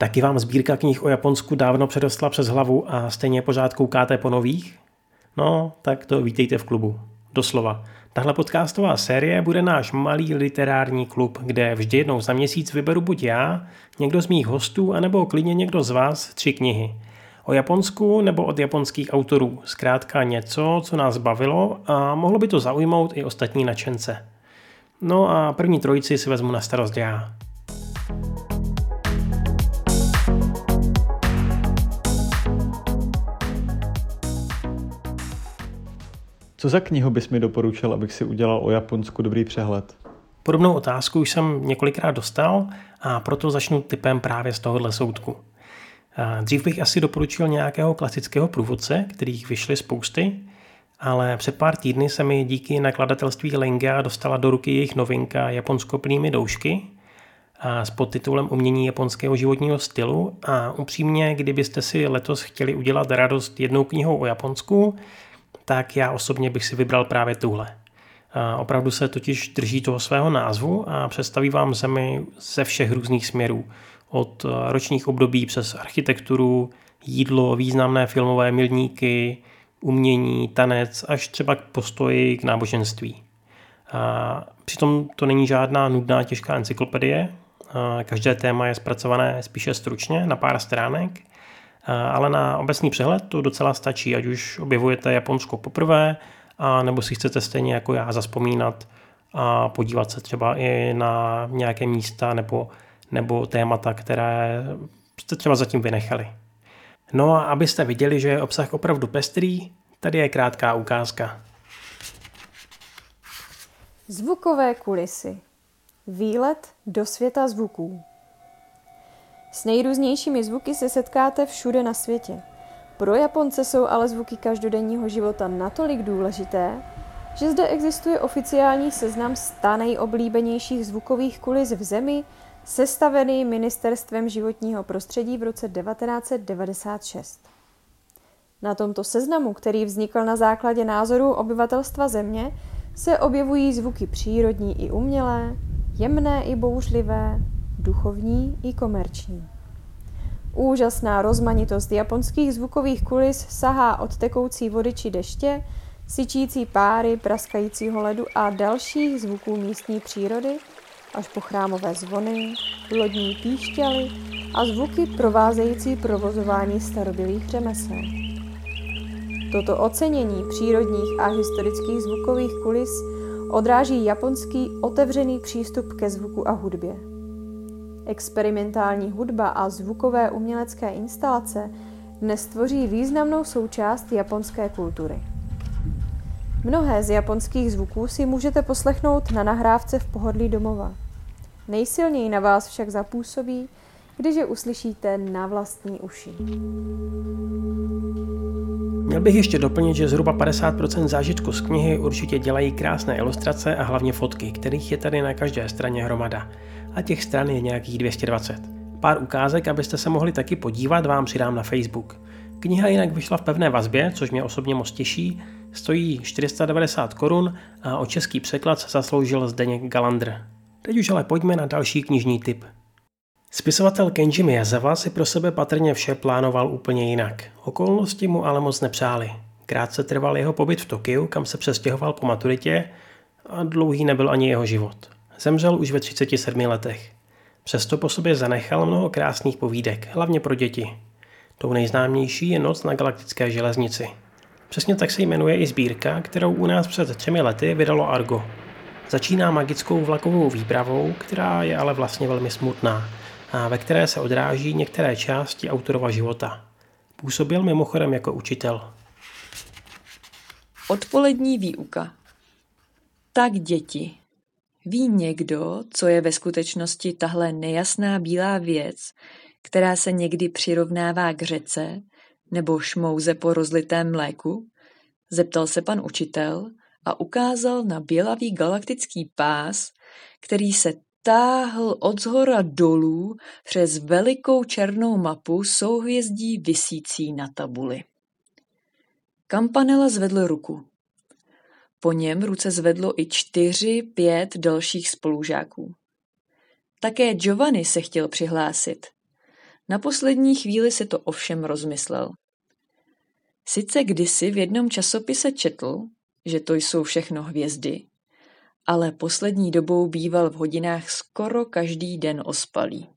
Taky vám sbírka knih o Japonsku dávno předostla přes hlavu a stejně pořád koukáte po nových? No, tak to vítejte v klubu. Doslova. Tahle podcastová série bude náš malý literární klub, kde vždy jednou za měsíc vyberu buď já, někdo z mých hostů, anebo klidně někdo z vás tři knihy. O Japonsku nebo od japonských autorů. Zkrátka něco, co nás bavilo a mohlo by to zaujmout i ostatní načence. No a první trojici si vezmu na starost já. Co za knihu bys mi doporučil, abych si udělal o Japonsku dobrý přehled? Podobnou otázku už jsem několikrát dostal a proto začnu typem právě z tohohle soudku. Dřív bych asi doporučil nějakého klasického průvodce, kterých vyšly spousty, ale před pár týdny se mi díky nakladatelství Lenga dostala do ruky jejich novinka Japonsko plnými doušky s podtitulem Umění japonského životního stylu a upřímně, kdybyste si letos chtěli udělat radost jednou knihou o Japonsku, tak já osobně bych si vybral právě tuhle. Opravdu se totiž drží toho svého názvu a představí vám zemi ze všech různých směrů. Od ročních období přes architekturu, jídlo, významné filmové milníky, umění, tanec, až třeba k postoji k náboženství. A přitom to není žádná nudná těžká encyklopedie, každé téma je zpracované spíše stručně na pár stránek ale na obecný přehled to docela stačí, ať už objevujete Japonsko poprvé, a nebo si chcete stejně jako já zaspomínat a podívat se třeba i na nějaké místa nebo, nebo témata, které jste třeba zatím vynechali. No a abyste viděli, že je obsah opravdu pestrý, tady je krátká ukázka. Zvukové kulisy. Výlet do světa zvuků. S nejrůznějšími zvuky se setkáte všude na světě. Pro Japonce jsou ale zvuky každodenního života natolik důležité, že zde existuje oficiální seznam 100 nejoblíbenějších zvukových kulis v zemi, sestavený Ministerstvem životního prostředí v roce 1996. Na tomto seznamu, který vznikl na základě názorů obyvatelstva země, se objevují zvuky přírodní i umělé, jemné i bouřlivé, duchovní i komerční. Úžasná rozmanitost japonských zvukových kulis sahá od tekoucí vody či deště, syčící páry, praskajícího ledu a dalších zvuků místní přírody, až po chrámové zvony, lodní píšťaly a zvuky provázející provozování starobylých řemesel. Toto ocenění přírodních a historických zvukových kulis odráží japonský otevřený přístup ke zvuku a hudbě. Experimentální hudba a zvukové umělecké instalace dnes tvoří významnou součást japonské kultury. Mnohé z japonských zvuků si můžete poslechnout na nahrávce v pohodlí domova. Nejsilněji na vás však zapůsobí, když je uslyšíte na vlastní uši. Měl bych ještě doplnit, že zhruba 50% zážitku z knihy určitě dělají krásné ilustrace a hlavně fotky, kterých je tady na každé straně hromada a těch stran je nějakých 220. Pár ukázek, abyste se mohli taky podívat, vám přidám na Facebook. Kniha jinak vyšla v pevné vazbě, což mě osobně moc těší, stojí 490 korun a o český překlad zasloužil Zdeněk Galandr. Teď už ale pojďme na další knižní tip. Spisovatel Kenji Miyazawa si pro sebe patrně vše plánoval úplně jinak. Okolnosti mu ale moc nepřáli. Krátce trval jeho pobyt v Tokiu, kam se přestěhoval po maturitě a dlouhý nebyl ani jeho život. Zemřel už ve 37 letech. Přesto po sobě zanechal mnoho krásných povídek, hlavně pro děti. Tou nejznámější je Noc na galaktické železnici. Přesně tak se jmenuje i sbírka, kterou u nás před třemi lety vydalo Argo. Začíná magickou vlakovou výpravou, která je ale vlastně velmi smutná a ve které se odráží některé části autorova života. Působil mimochodem jako učitel. Odpolední výuka. Tak děti, Ví někdo, co je ve skutečnosti tahle nejasná bílá věc, která se někdy přirovnává k řece nebo šmouze po rozlitém mléku? Zeptal se pan učitel a ukázal na bělavý galaktický pás, který se táhl od zhora dolů přes velikou černou mapu souhvězdí visící na tabuli. Kampanela zvedl ruku. Po něm ruce zvedlo i čtyři, pět dalších spolužáků. Také Giovanni se chtěl přihlásit. Na poslední chvíli si to ovšem rozmyslel. Sice kdysi v jednom časopise četl, že to jsou všechno hvězdy, ale poslední dobou býval v hodinách skoro každý den ospalý.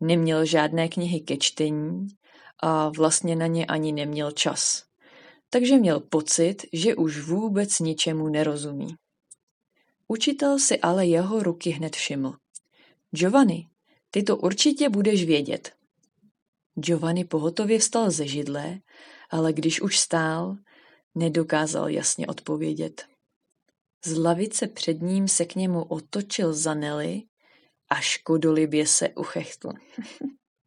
Neměl žádné knihy ke čtení a vlastně na ně ani neměl čas. Takže měl pocit, že už vůbec ničemu nerozumí. Učitel si ale jeho ruky hned všiml. Giovanni, ty to určitě budeš vědět. Giovanni pohotově vstal ze židle, ale když už stál, nedokázal jasně odpovědět. Z lavice před ním se k němu otočil Zanelli a škodolibě se uchechtl.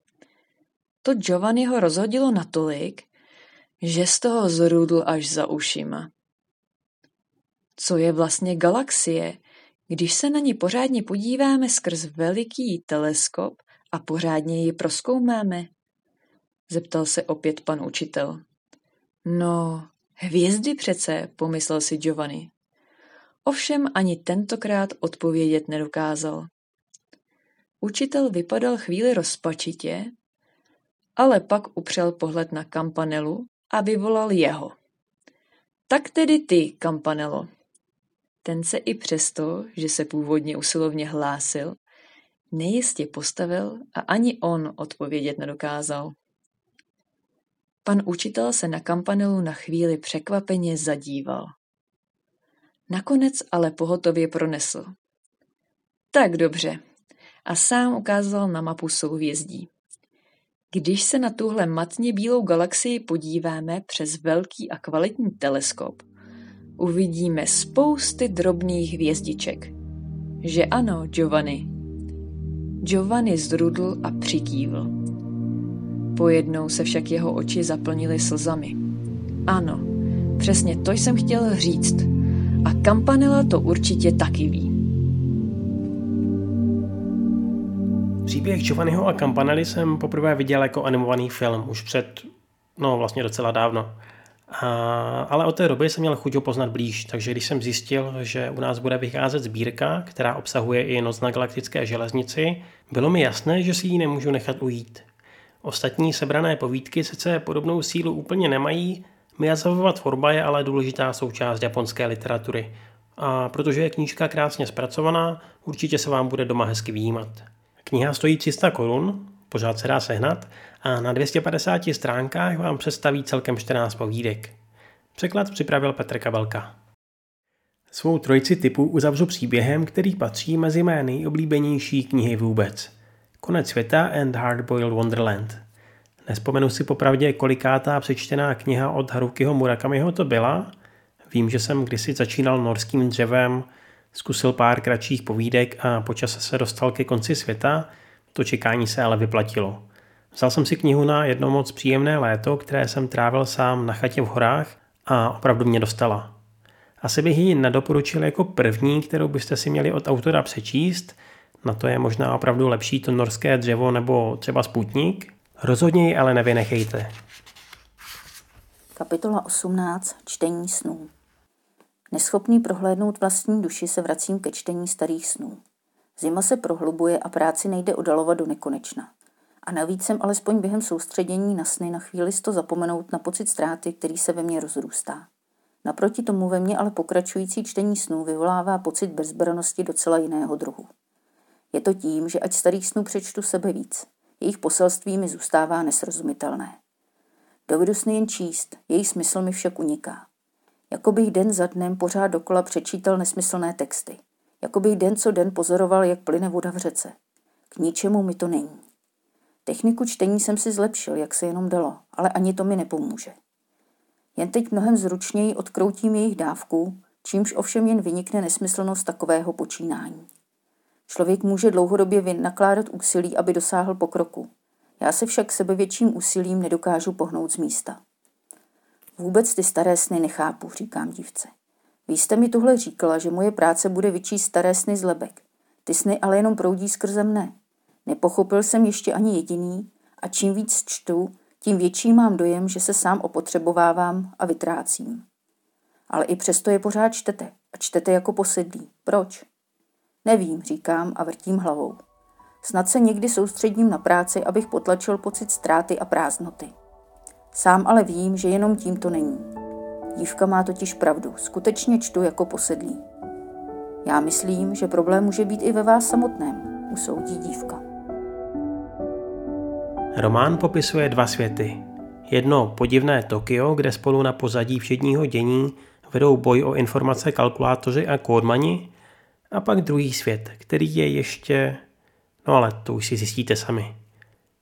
to Giovanniho rozhodilo natolik, že z toho zrudl až za ušima. Co je vlastně galaxie, když se na ní pořádně podíváme skrz veliký teleskop a pořádně ji proskoumáme? Zeptal se opět pan učitel. No, hvězdy přece, pomyslel si Giovanni. Ovšem ani tentokrát odpovědět nedokázal. Učitel vypadal chvíli rozpačitě, ale pak upřel pohled na kampanelu a vyvolal jeho. Tak tedy ty, kampanelo. Ten se i přesto, že se původně usilovně hlásil, nejistě postavil a ani on odpovědět nedokázal. Pan učitel se na kampanelu na chvíli překvapeně zadíval. Nakonec ale pohotově pronesl. Tak dobře. A sám ukázal na mapu souhvězdí. Když se na tuhle matně bílou galaxii podíváme přes velký a kvalitní teleskop, uvidíme spousty drobných hvězdiček. Že ano, Giovanni? Giovanni zrudl a přikývl. Pojednou se však jeho oči zaplnily slzami. Ano, přesně to jsem chtěl říct. A Campanella to určitě taky ví. Příběh Giovanniho a Campanelli jsem poprvé viděl jako animovaný film už před, no vlastně docela dávno. A, ale od té doby jsem měl chuť ho poznat blíž, takže když jsem zjistil, že u nás bude vycházet sbírka, která obsahuje i Noc na galaktické železnici, bylo mi jasné, že si ji nemůžu nechat ujít. Ostatní sebrané povídky sice podobnou sílu úplně nemají, Miyazavova tvorba je ale důležitá součást japonské literatury. A protože je knížka krásně zpracovaná, určitě se vám bude doma hezky výjímat. Kniha stojí 300 korun, pořád se dá sehnat, a na 250 stránkách vám představí celkem 14 povídek. Překlad připravil Petr Kabelka. Svou trojici typu uzavřu příběhem, který patří mezi mé nejoblíbenější knihy vůbec. Konec světa and Hardboiled Wonderland. Nespomenu si popravdě, kolikátá přečtená kniha od Harukiho Murakamiho to byla. Vím, že jsem kdysi začínal norským dřevem, zkusil pár kratších povídek a počas se dostal ke konci světa, to čekání se ale vyplatilo. Vzal jsem si knihu na jedno moc příjemné léto, které jsem trávil sám na chatě v horách a opravdu mě dostala. Asi bych ji nedoporučil jako první, kterou byste si měli od autora přečíst, na to je možná opravdu lepší to norské dřevo nebo třeba sputník. Rozhodně ji ale nevynechejte. Kapitola 18. Čtení snů Neschopný prohlédnout vlastní duši se vracím ke čtení starých snů. Zima se prohlubuje a práci nejde odalovat do nekonečna. A navíc jsem alespoň během soustředění na sny na chvíli to zapomenout na pocit ztráty, který se ve mně rozrůstá. Naproti tomu ve mně ale pokračující čtení snů vyvolává pocit bezbranosti docela jiného druhu. Je to tím, že ať starých snů přečtu sebe víc, jejich poselství mi zůstává nesrozumitelné. Dovedu sny jen číst, jejich smysl mi však uniká. Jako bych den za dnem pořád dokola přečítal nesmyslné texty. Jako bych den co den pozoroval, jak plyne voda v řece. K ničemu mi to není. Techniku čtení jsem si zlepšil, jak se jenom dalo, ale ani to mi nepomůže. Jen teď mnohem zručněji odkroutím jejich dávku, čímž ovšem jen vynikne nesmyslnost takového počínání. Člověk může dlouhodobě vynakládat úsilí, aby dosáhl pokroku. Já se však sebevětším úsilím nedokážu pohnout z místa. Vůbec ty staré sny nechápu, říkám dívce. Vy jste mi tuhle říkala, že moje práce bude vyčíst staré sny z lebek. Ty sny ale jenom proudí skrze mne. Nepochopil jsem ještě ani jediný a čím víc čtu, tím větší mám dojem, že se sám opotřebovávám a vytrácím. Ale i přesto je pořád čtete a čtete jako posedlí. Proč? Nevím, říkám a vrtím hlavou. Snad se někdy soustředím na práci, abych potlačil pocit ztráty a prázdnoty. Sám ale vím, že jenom tím to není. Dívka má totiž pravdu, skutečně čtu jako posedlý. Já myslím, že problém může být i ve vás samotném, usoudí dívka. Román popisuje dva světy. Jedno podivné Tokio, kde spolu na pozadí všedního dění vedou boj o informace kalkulátoři a kódmani, a pak druhý svět, který je ještě... No ale to už si zjistíte sami.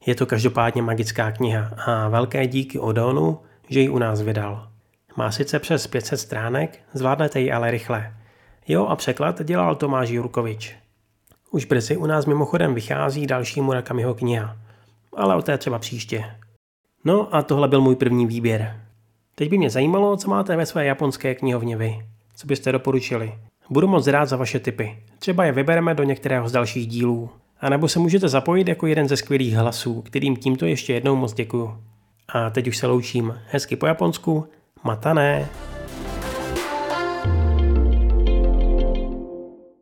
Je to každopádně magická kniha a velké díky Odonu, že ji u nás vydal. Má sice přes 500 stránek, zvládnete ji ale rychle. Jo a překlad dělal Tomáš Jurkovič. Už brzy u nás mimochodem vychází další Murakamiho kniha, ale o té třeba příště. No a tohle byl můj první výběr. Teď by mě zajímalo, co máte ve své japonské knihovně vy. Co byste doporučili? Budu moc rád za vaše tipy. Třeba je vybereme do některého z dalších dílů. A nebo se můžete zapojit jako jeden ze skvělých hlasů, kterým tímto ještě jednou moc děkuju. A teď už se loučím. Hezky po japonsku. Matané.